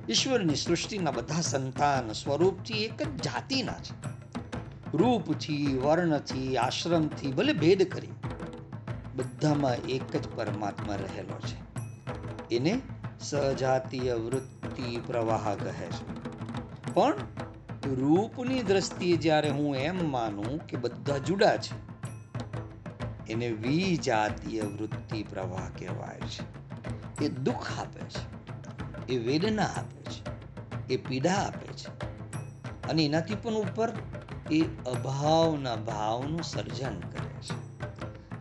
Speaker 1: ઈશ્વરની સૃષ્ટિના બધા સંતાન સ્વરૂપથી એક જ જાતિના છે. રૂપથી, વર્ણથી, આશ્રમથી ભલે ભેદ કરી, બધામાં એક જ પરમાત્મા રહેલો છે. એને સજાતીય વૃત્તિ પ્રવાહ કહે છે. પણ રૂપની દ્રષ્ટિએ જ્યારે હું એમ માનું કે બધા જુડા છે, એને વિજાતીય વૃત્તિ પ્રવાહ કહેવાય છે. એ દુઃખ આપે છે, એ વેદના આપે છે, એ પીડા આપે છે અને એનાથી પણ ઉપર એ અભાવના ભાવનું સર્જન કરે છે.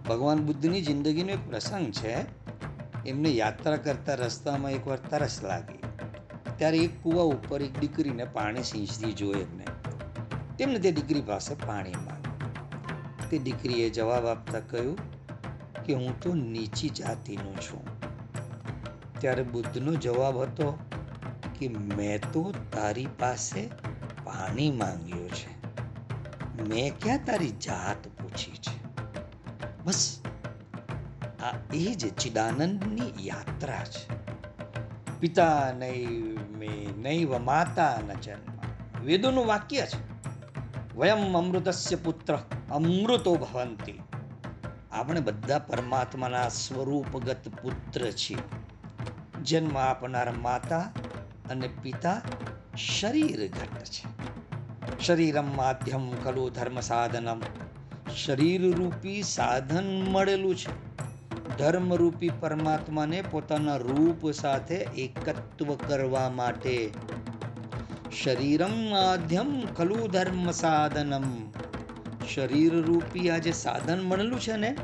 Speaker 1: ભગવાન બુદ્ધની જિંદગીનો એક પ્રસંગ છે, એમને યાત્રા કરતા રસ્તામાં એકવાર તરસ લાગી. ત્યારે એક કુવા ઉપર એક દીકરીને પાણી સિંચતી જોઈ એમને. તેમને તે દીકરી પાસે પાણી માંગ્યું. તે દીકરીએ જવાબ આપતા કહ્યું કે હું તો નીચી જાતિનો છું. ત્યારે બુદ્ધનો જવાબ હતો કે મેં તો તારી પાસે પાણી માંગ્યું છે. મેં ક્યાં તારી જાત પૂછી છે? બસ, આ એ જ ચિદાનંદની યાત્રા છે. પિતા નૈવ નૈવ માતા ન જન્મ. વેદોનું વાક્ય છે, વયમ અમૃતસ્ય પુત્ર અમૃતો ભવંતી. આપણે બધા પરમાત્માના સ્વરૂપગત પુત્ર છીએ. જન્મ આપનાર માતા અને પિતા શરીર ઘટ છે. શરીરમ માધ્યમ કલુ ધર્મ સાધનમ. શરીર રૂપી સાધન મળેલું છે. ધર્મરૂપી પરમાત્માને પોતાના રૂપ સાથે એકત્વ કરવા માટે. શરીરમ માધ્યમ ખલુ ધર્મ સાધનમ. શરીર રૂપી આ જે સાધન મળેલું છે ને?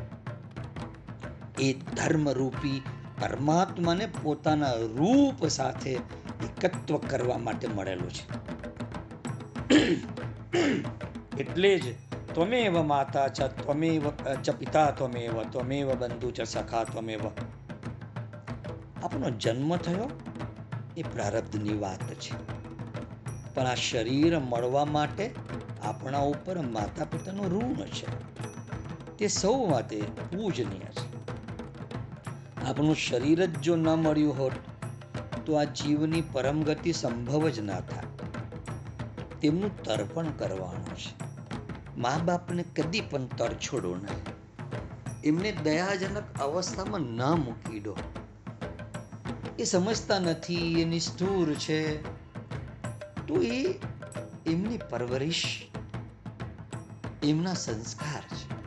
Speaker 1: એ ધર્મરૂપી પરમાત્માને પોતાના રૂપ સાથે એકત્વ કરવા માટે મળેલું છે. એટલે જ ત્વમેવ માતા ચ ત્વમેવ ચ પિતા ત્વમેવ ત્વમેવ બંધુ ચ સખા ત્વમેવ આપણો જન્મ થયો એ પ્રારબ્ધની વાત છે. પણ આ શરીર મળવા માટે આપણા ઉપર માતા પિતાનું ઋણ છે. તે સૌ માટે પૂજનીય છે. આપણું શરીર જ જો ન મળ્યું હોત, તો આ જીવની પરમગતિ સંભવ જ ના થાય. તેમનું તર્પણ કરવાનું છે. મા બાપને કદી પણ તર છોડો એમને દયાજનક અવસ્થામાં ન મૂકી દો. એ સમજતા નથી, એ નિષ્ઠુર છે. તો એ એમની પરવરિશ, એમના સંસ્કાર છે.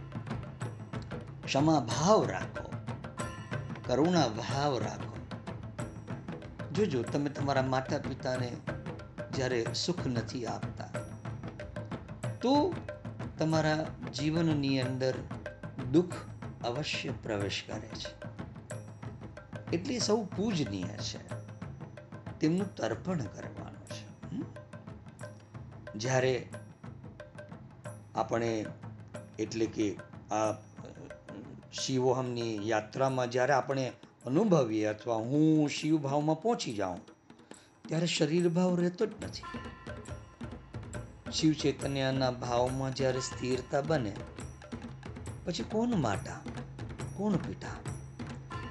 Speaker 1: ક્ષમા ભાવ રાખો કરુણા ભાવ રાખો. જોજો, તમે તમારા માતા પિતાને જ્યારે સુખ નથી આપતા, તો તમારા જીવનની અંદર દુઃખ અવશ્ય પ્રવેશ કરે છે. એટલે સૌ પૂજનીય છે. તેમનું તર્પણ કરવાનું છે. જ્યારે આપણે એટલે કે આ શિવોહમની યાત્રામાં જ્યારે આપણે અનુભવીએ અથવા હું શિવ ભાવમાં પહોંચી જાઉં, ત્યારે શરીર ભાવ રહેતો જ નથી. શિવ ચૈતન્યના ભાવમાં જ્યારે સ્થિરતા બને, પછી કોણ માટા કોણ પીઠા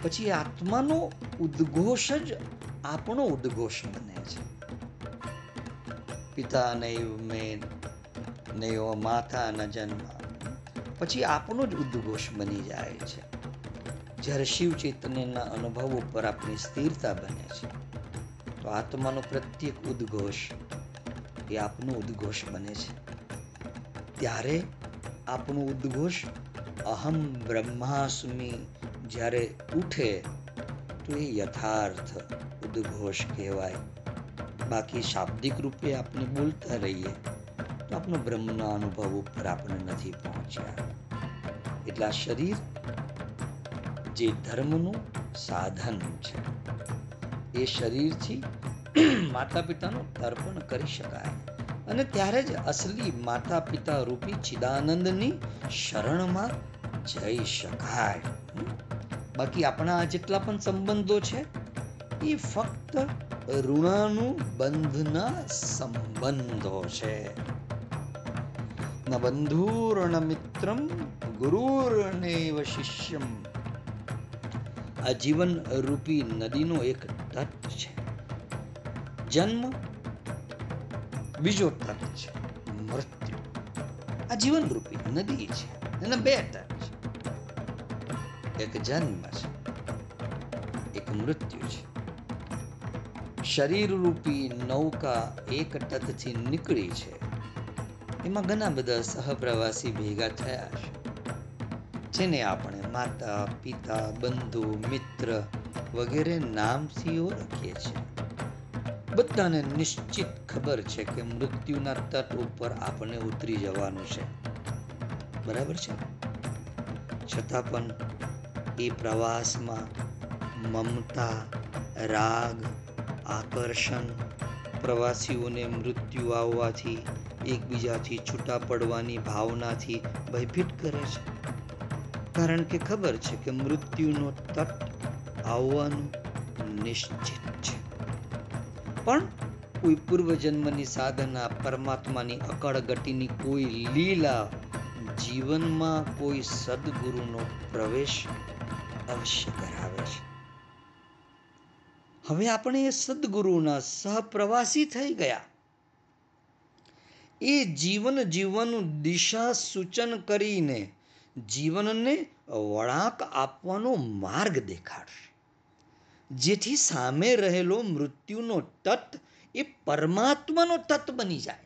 Speaker 1: પછી આત્માનો ઉદ્ઘોષ જ આપણો ઉદ્ઘોષ બને છે. પિતા નૈવ મેન નૈવ માતા ન જન્મ. પછી આપણો જ ઉદ્ઘોષ બની જાય છે. જ્યારે શિવ ચૈતન્યના અનુભવ ઉપર આપણી સ્થિરતા બને છે. તો આત્માનો પ્રત્યેક ઉદ્ઘોષ એ આપનો ઉદ્ઘોષ બને છે. ત્યારે આપણું ઉદ્ઘોષ અહમ બ્રહ્માસ્મિ જ્યારે ઉઠે, તો એ યથાર્થ ઉદ્ઘોષ કહેવાય. બાકી શાબ્દિક રૂપે આપણે બોલતા રહીએ, તો આપણો બ્રહ્મના અનુભવ ઉપર આપણે નથી પહોંચ્યા. એટલે આ શરીર જે ધર્મનું સાધન છે, એ શરીરથી માતા પિતાનું તર્પણ કરી શકાય. અને ત્યારે જ અસલી માતા પિતા રૂપી ચિદાનંદની શરણમાં જઈ શકાય. બાકી આપણા જેટલા પણ સંબંધો છે, એ ફક્ત ઋણાનું બંધના સંબંધો છે. ન બંધુર્ણ મિત્રમ ગુરુર્ણેવ શિષ્યમ. આ જીવન રૂપી નદીનો એક તટ છે. જન્મ, બીજો તટ છે, મૃત્યુ. આ જીવન રૂપી નદી છે એના બે તટ છે. એક જન્મ છે, એક મૃત્યુ છે. શરીર રૂપી નૌકા એક તટથી નીકળી છે. એમાં ઘણા બધા સહપ્રવાસી ભેગા થયા છે. જેને આપણે માતા, પિતા, બંધુ, મિત્ર વગેરે નામથી ઓળખીએ છીએ. બધાને નિશ્ચિત ખબર છે કે મૃત્યુના તટ ઉપર આપણે ઉતરી જવાનું છે. બરાબર છે? છતાં પણ એ પ્રવાસમાં મમતા, રાગ, આકર્ષણ, પ્રવાસીઓને મૃત્યુ આવવાથી, એકબીજાથી છૂટા પડવાની ભાવનાથી ભયભીત કરે છે. કારણ કે ખબર છે કે મૃત્યુનો તટ આવવાનું નિશ્ચિત છે. પણ કોઈ પૂર્વજન્મની સાધના, પરમાત્માની અકળ ગતિની કોઈ લીલા જીવનમાં કોઈ સદગુરુનો પ્રવેશ અવશ્ય કરાવે છે. હવે આપણે એ સદગુરુના સહપ્રવાસી થઈ ગયા. એ જીવન જીવવાનું દિશા સૂચન કરીને જીવનને વળાંક આપવાનો માર્ગ દેખાડશે. જેથી સામે રહેલો મૃત્યુનો તત્ એ પરમાત્માનો તત બની જાય.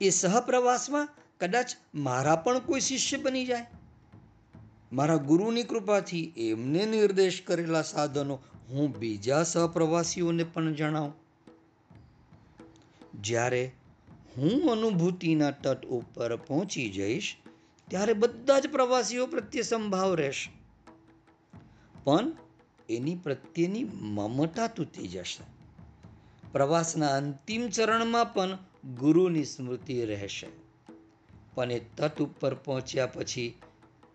Speaker 1: એ સહપ્રવાસમાં કદાચ મારા પણ કોઈ શિષ્ય બની જાય. મારા ગુરુની કૃપાથી એમને નિર્દેશ કરેલા સાધનો હું બીજા સહપ્રવાસીઓને પણ જણાવું. જ્યારે હું અનુભૂતિના તટ ઉપર પહોંચી જઈશ, ત્યારે બધા જ પ્રવાસીઓ પ્રત્યે સંભાવ રહેશે. પણ એની પ્રત્યેની મમતા તૂટી જશે પ્રવાસના અંતિમ ચરણમાં પણ ગુરુની સ્મૃતિ રહેશે. પણ એ તટ ઉપર પહોંચ્યા પછી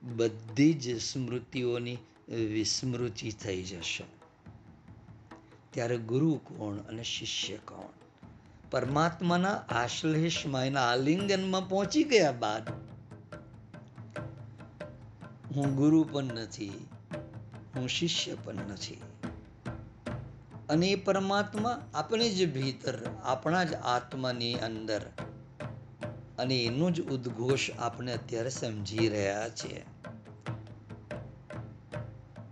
Speaker 1: બધી જ સ્મૃતિઓની વિસ્મૃતિ થઈ જશે. ત્યારે ગુરુ કોણ અને શિષ્ય કોણ? પરમાત્માના આશ્લેષમાં એના આલિંગનમાં પહોંચી ગયા બાદ. હું ગુરુ પણ નથી હું શિષ્ય પણ નથી. અને એ પરમાત્મા આપણે જ ભીતર, આપણા જ આત્માની અંદર. અને એનો જ ઉદ્ઘોષ આપણે અત્યારે સમજી રહ્યા છીએ.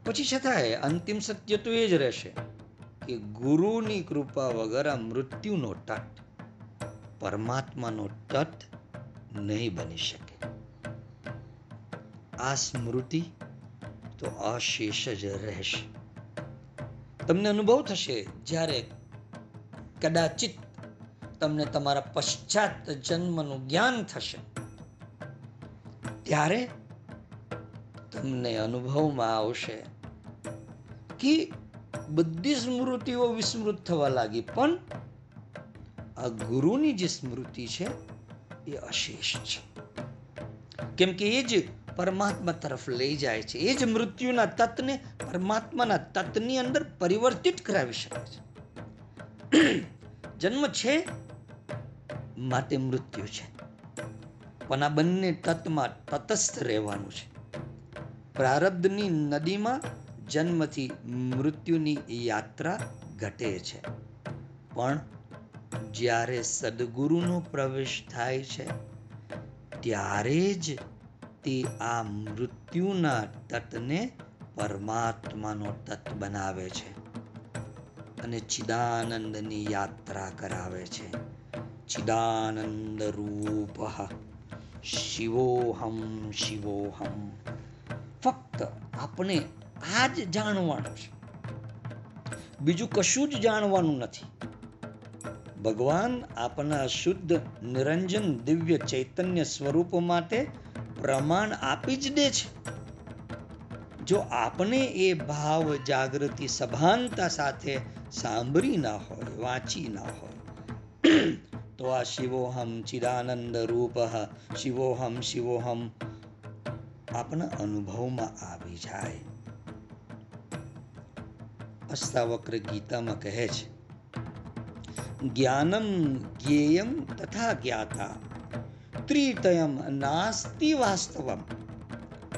Speaker 1: પછી છતાંય અંતિમ સત્ય તો એ જ રહેશે કે ગુરુની કૃપા વગર આ મૃત્યુનો તટ, પરમાત્માનો તટ નહીં બની શકે. આ સ્મૃતિ તો આશીષ જ રહેશે. તમને અનુભવ થશે જ્યારે કદાચિત તમને તમારા પશ્ચાત જન્મનું જ્ઞાન થશે. ત્યારે તમને અનુભવમાં આવશે કે બધી સ્મૃતિઓ વિસ્મૃત થવા લાગી, પણ આ ગુરુની જે સ્મૃતિ છે એ અશેષ છે. કેમ કે એ જ પરમાત્મા તરફ લઈ જાય છે. એ જ મૃત્યુના તત્ને પરમાત્માના તત્ની અંદર પરિવર્તિત કરાવી શકે છે. જન્મ છે, માટે મૃત્યુ છે. પણ આ બંને તત્માં તટસ્થ રહેવાનું છે. પ્રારબ્ધની નદીમાં જન્મથી મૃત્યુની યાત્રા ઘટે છે. પણ જ્યારે સદગુરુનો પ્રવેશ થાય છે, ત્યારે જ તે આ મૃત્યુના તટને પરમાત્માનો તટ બનાવે છે અને ચિદાનંદની યાત્રા કરાવે છે. ચિદાનંદ રૂપ શિવોહમ શિવોહમ. ફક્ત આપણે આ જ જાણવાનું છે. બીજું કશું જ જાણવાનું નથી. ભગવાન આપણા શુદ્ધ નિરંજન દિવ્ય ચૈતન્ય સ્વરૂપ માટે પ્રમાણ આપી જ દે છે. જો આપણે એ ભાવ જાગૃતિ સભાનતા સાથે સાંભળી ના હોય, વાંચી ના હોય, તો આ શિવોહમ ચિદાનંદ રૂપ, શિવોહમ શિવોહમ આપણા અનુભવમાં આવી જાય. અષ્ટાવક્ર ગીતામાં કહે છે, જ્ઞાનમ જ્ઞેયમ તથા જ્ઞાતા ત્રિતયમ નાસ્તિ વાસ્તવમ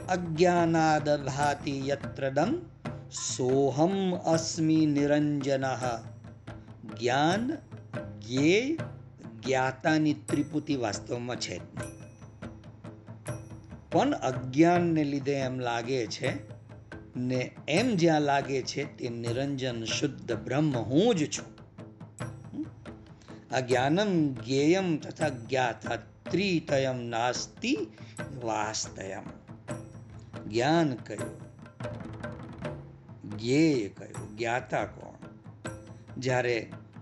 Speaker 1: અજ્ઞાનાદ ભાતિ યત્રદમ સોહમ અસ્મિ નિરંજન જ્ઞાન જ્ઞેય જ્ઞાતાની ત્રિપુટી વાસ્તવમાં છે જ નહીં પણ અજ્ઞાનને લીધે એમ લાગે છે ને એમ જ્યાં લાગે છે તે નિરંજન શુદ્ધ બ્રહ્મ હું જ છું આ જ્ઞાનમ જ્ઞેયમ તથા જ્ઞાતા ત્રિતયમ નાસ્તિ વાસ્તયમ જ્ઞાન કયું જ્ઞેય કયું જ્ઞાતા કોણ જ્યારે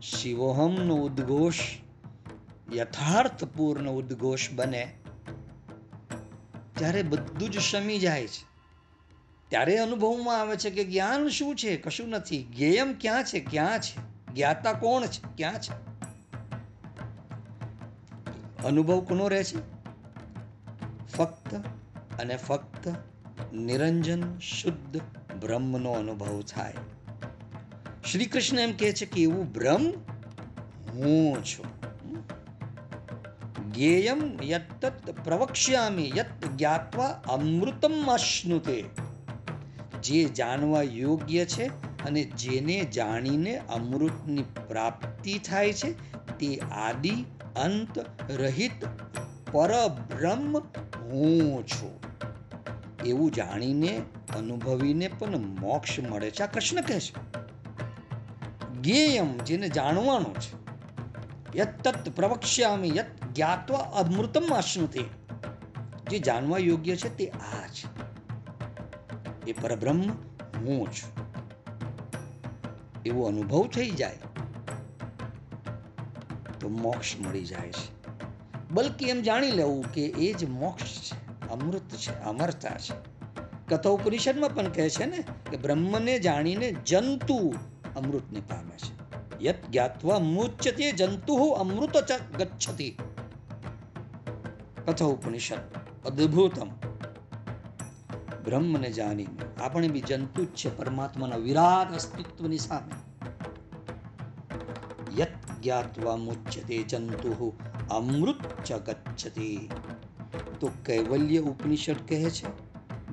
Speaker 1: શિવોહમનો ઉદ્ઘોષ યથાર્થપૂર્ણ ઉદ્ઘોષ બને ત્યારે બધું જ શમી જાય છે ત્યારે અનુભવમાં આવે છે કે જ્ઞાન શું છે કશું નથી જ્ઞેયમ ક્યાં છે ક્યાં છે જ્ઞાતા કોણ છે ક્યાં છે અનુભવ કોનો રહે છે? ફક્ત અને ફક્ત નિરંજન શુદ્ધ બ્રહ્મનો અનુભવ થાય. શ્રી કૃષ્ણ એમ કહે છે કે એવું બ્રહ્મ હું છું. જ્ઞેયમ યત્તત પ્રવક્ષ્યામી યત જ્ઞાત્વા અમૃતમ અશ્નુતે. જે જાણવા યોગ્ય છે અને જેને જાણીને અમૃતની પ્રાપ્તિ થાય છે તે આદિ અંત રહિત પરબ્રહ્મ હું છું. એવું જાણીને, અનુભવીને પણ મોક્ષ મળે છે. આ કૃષ્ણ કહે છે જ્ઞેયમ જેને જાણવાનું છે યત પ્રવક્ષ્યામી યત જ્ઞાત્વા અમૃતમ અશ્નુતે જે જાણવા યોગ્ય છે તે આ છે. એ પરબ્રહ્મ હું છું. એવો અનુભવ થઈ જાય. તો મોક્ષ મળી જાય છે. બલકી એમ જાણી લેવું કે એ જ મોક્ષ છે, અમૃત છે, અમરતા છે. કથા ઉપનિષદમાં પણ કહે છે ને કે બ્રહ્મને જાણીને જંતુ અમૃતને પામે છે. યત જ્ઞાત્વા મુચ્યતે જંતુ અમૃત ગચ્છતિ. કથા ઉપનિષદ અદ્ભુતમ. બ્રહ્મને જાણીને આપણે બી જંતુ જ છે, પરમાત્માના વિરાટ અસ્તિત્વની સામે. જ્ઞાત્વા મુચ્યતે જંતુ અમૃત ચ ગચ્છતિ તો કૈવલ્ય ઉપનિષદ કહે છે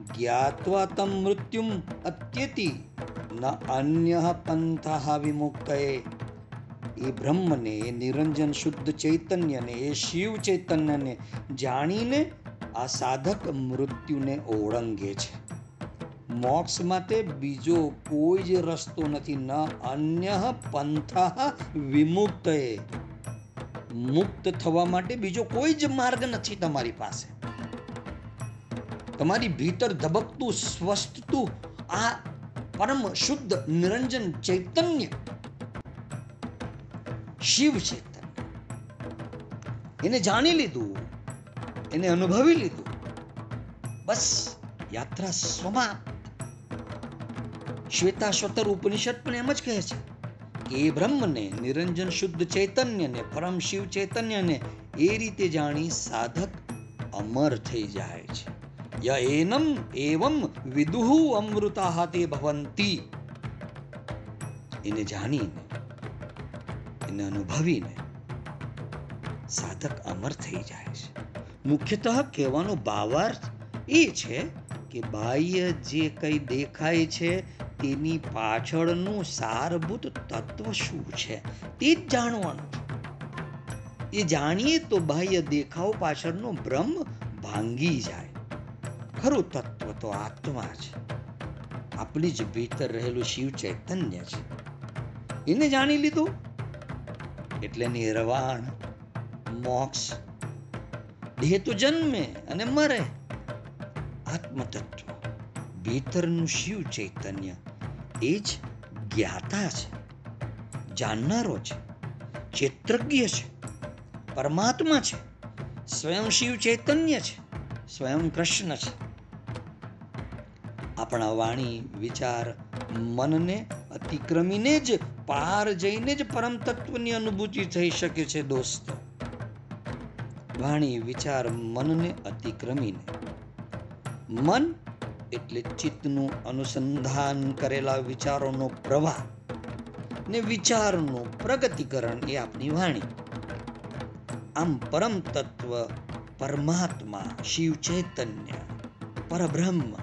Speaker 1: જ્ઞાત્વા તમ મૃત્યુમ અત્યતિ ન અન્ય પંથા વિમુક્તએ એ બ્રહ્મને નિરંજન શુદ્ધ ચૈતન્યને એ શિવ ચૈતન્યને જાણીને આ સાધક મૃત્યુને ઓળંગે છે મોક્ષ માટે બીજો કોઈ જ રસ્તો નથી. ન અન્ય પંથ વિમુક્ત મુક્ત થવા માટે બીજો કોઈ જ માર્ગ નથી તમારી પાસે. તમારી ભીતર ધબકતું સ્વસ્થતું આ પરમ શુદ્ધ, નિરંજન ચૈતન્ય શિવ ચૈતન્ય. એને જાણી લીધું, એને અનુભવી લીધું. બસ યાત્રા સમાપ્ત. શ્વેતા શ્વતર ઉપનિષદ પણ એમ જ કહે છે કે એ બ્રહ્મને નિરંજન શુદ્ધ ચૈતન્યને, પરમ શિવ ચૈતન્યને એ રીતે જાણી સાધક અમર થઈ જાય છે. ય એનમ એવમ વિદુહુ અમૃતા ભવંતી. એને જાણીને, એને અનુભવીને સાધક અમર થઈ જાય છે. મુખ્યતઃ કહેવાનો ભાવાર્થ એ છે કે બાહ્ય જે કંઈ દેખાય છે તેની પાછળનું સારભૂત તત્વ શું છે તે જ જાણવાનું એ જાણીએ તો બાહ્ય દેખાવ પાછળનો ભ્રમ ભાંગી જાય. ખરું તત્વ તો આત્મા છે. આપણી જ ભીતર રહેલું શિવ ચૈતન્ય છે. એને જાણી લીધું? એટલે નિર્વાણ, મોક્ષ, દેહ તો જન્મે અને મરે. આત્મતત્વ, ભીતરનું શિવ ચૈતન્ય. એ જ જ્ઞાતા છે, જાણનારો છે ચેત્રજ્ઞ છે, પરમાત્મા છે, સ્વયં શિવ ચૈતન્ય છે, સ્વયં કૃષ્ણ છે. આપણા વાણી, વિચાર, મનને અતિક્રમીને જ પાર જઈને જ પરમ તત્વની અનુભૂતિ થઈ શકે છે દોસ્તો. વાણી, વિચાર, મનને અતિક્રમીને. મન એટલે ચિત્તનું અનુસંધાન કરેલા વિચારોનો પ્રવાહ ને વિચારનું પ્રગતિકરણ એ આપની વાણી. આમ પરમ તત્વ પરમાત્મા, શિવ ચૈતન્ય, પરબ્રહ્મ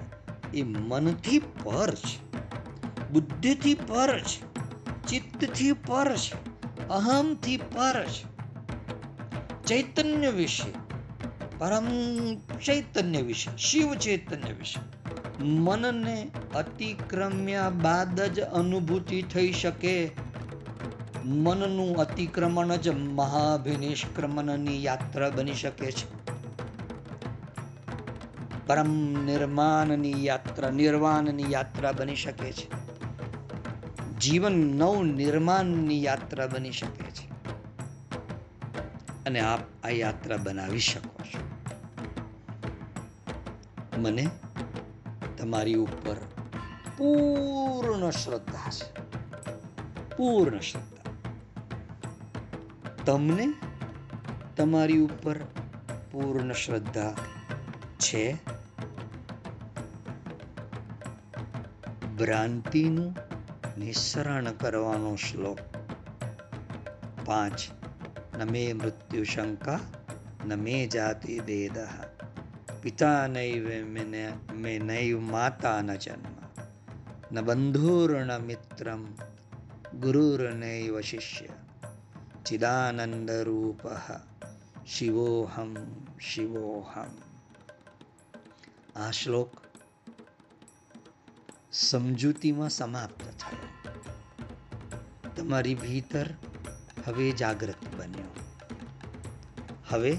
Speaker 1: એ મનથી પર છે, બુદ્ધિથી પર છે, ચિત્તથી પર છે અહમથી પર છે. ચૈતન્ય વિશે, પરમ ચૈતન્ય વિશે, શિવ ચૈતન્ય વિશે મનને અતિક્રમ્યા બાદ જ અનુભૂતિ થઈ શકે. મનનું અતિક્રમણ જ મહાભિનિષ્ક્રમણની યાત્રા બની શકે છે. પરમ નિર્માણની યાત્રા, નિર્વાણની યાત્રા બની શકે છે. જીવન નવ નિર્માણની યાત્રા બની શકે છે. અને આપ આ યાત્રા બનાવી શકો છો. મને તમારી ઉપર પૂર્ણ શ્રદ્ધા છે. પૂર્ણ શ્રદ્ધા. તમને તમારી ઉપર પૂર્ણ શ્રદ્ધા છે? ભ્રાંતિનું નિસરણ કરવાનો શ્લોક. પાંચ. ન મે મૃત્યુ શંકા, ન મે જાતિ દેદ પિતા નૈવ મે નૈવ માતા ન જન્મ ન બંધુર્ણ મિત્રમ ગુરુર્નૈવ શિષ્ય ચિદાનંદ રૂપ શિવોહમ શિવોહમ આ શ્લોક સમજૂતીમાં સમાપ્ત થયો તમારી ભીતર હવે જાગૃત બન્યો હવે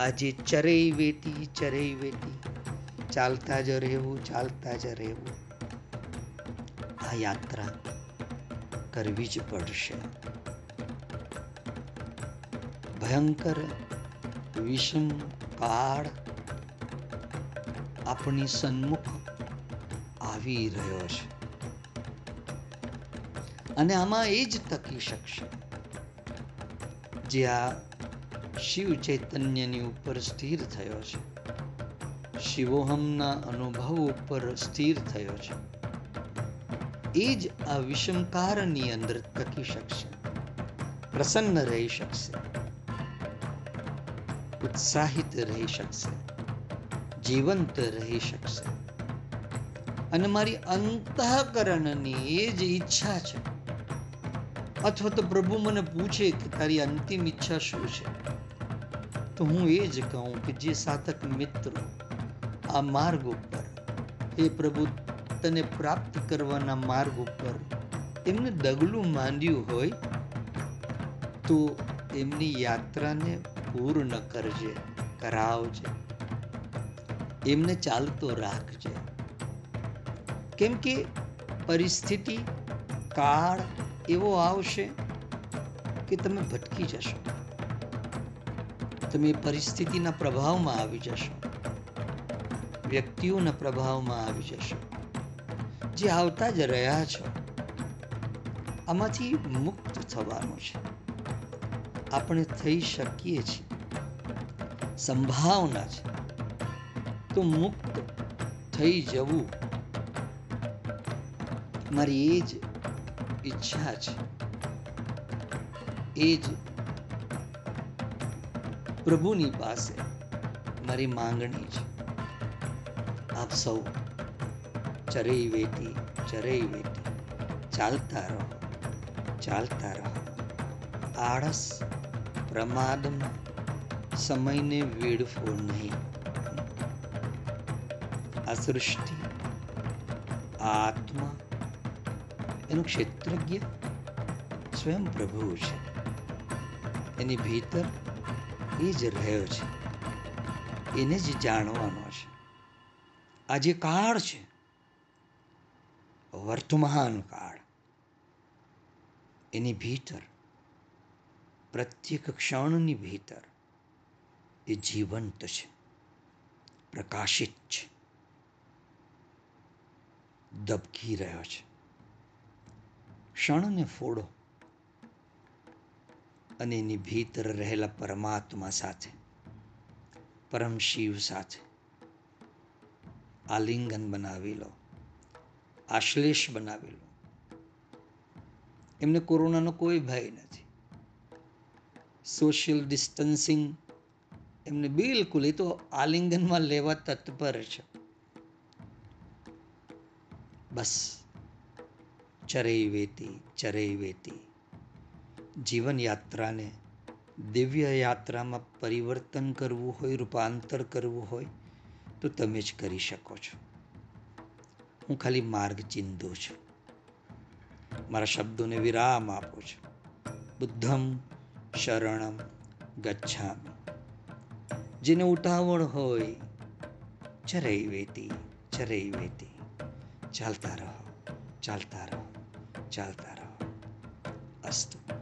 Speaker 1: આજે ચરેય વેતી ચરેય વેતી. ચાલતા જ રહેવું, ચાલતા જ રહેવું. આ યાત્રા કરવી જ પડશે. ભયંકર વિષમ કાળ આપણી સન્મુખ આવી રહ્યો છે. અને આમાં એ જ ટકી શકશે. જે આ શિવ ચૈતન્યની ઉપર સ્થિર થયો છે. શિવોહમના અનુભવ ઉપર સ્થિર થયો છે. એ જ આ વિષમકારની અંદર ટકી શકશે. પ્રસન્ન રહી શકશે. ઉત્સાહિત રહી શકશે. જીવંત રહી શકશે. અને મારી અંતઃકરણની એ જ ઈચ્છા છે. અથવા તો પ્રભુ મને પૂછે કે તારી અંતિમ ઈચ્છા શું છે? તો હું એ જ કહું કે જે સાધક મિત્રો આ માર્ગ ઉપર એ પ્રભુ, તને પ્રાપ્ત કરવાના માર્ગ ઉપર એમને દગલું માંડ્યું હોય, તો એમની યાત્રાને પૂર્ણ કરજે, કરાવજે, એમને ચાલતો રાખજે. કેમ કે પરિસ્થિતિ, કાળ એવો આવશે કે તમે ભટકી જશો. તમે પરિસ્થિતિના પ્રભાવમાં આવી જશો. વ્યક્તિઓના પ્રભાવમાં આવી જશો. જે આવતા જ રહ્યા છો, આમાંથી મુક્ત થવાનું છે. આપણે થઈ શકીએ છીએ. સંભાવના છે. તો મુક્ત થઈ જવું મારી એ જ ઈચ્છા છે. એ જ પ્રભુની પાસે મારી માંગણી છે. આપ સૌ ચરઈ વેટી ચરઈ વેટી ચાલતા રહો ચાલતા રહો. આળસ પ્રમાદમાં સમયને વેડફો નહીં. આ સૃષ્ટિ આત્મા, એનું ક્ષેત્રજ્ઞ સ્વયં પ્રભુ છે. એની ભીતર એ જ રહ્યો છે. એને જ જાણવાનો છે. આ જે કાળ છે, વર્તમાન કાળ, એની ભીતર, પ્રત્યેક ક્ષણની ભીતર, એ જીવંત છે, પ્રકાશિત છે, દબકી રહ્યો છે. ક્ષણને ફોડો. અને એની ભીતર રહેલા પરમાત્મા સાથે, પરમ શિવ સાથે. આલિંગન બનાવી લો આશ્લેષ બનાવી લો એમને કોરોનાનો કોઈ ભય નથી. સોશિયલ ડિસ્ટન્સિંગ એમને બિલકુલ, એ તો આલિંગનમાં લેવા તત્પર છે. બસ ચરઈ વેતી ચરઈ વેતી. જીવન યાત્રાને દિવ્ય યાત્રામાં પરિવર્તન કરવું હોય, રૂપાંતર કરવું હોય, તો તમે જ કરી શકો છો. હું ખાલી માર્ગ ચિંધું છું. મારા શબ્દોને વિરામ આપું છું. બુદ્ધમ શરણમ ગચ્છામી. જેને ઉતાવળ હોય ચરઈ વેતી ચરઈ વેતી. ચાલતા રહો ચાલતા રહો ચાલતા રહો. અસ્તુ.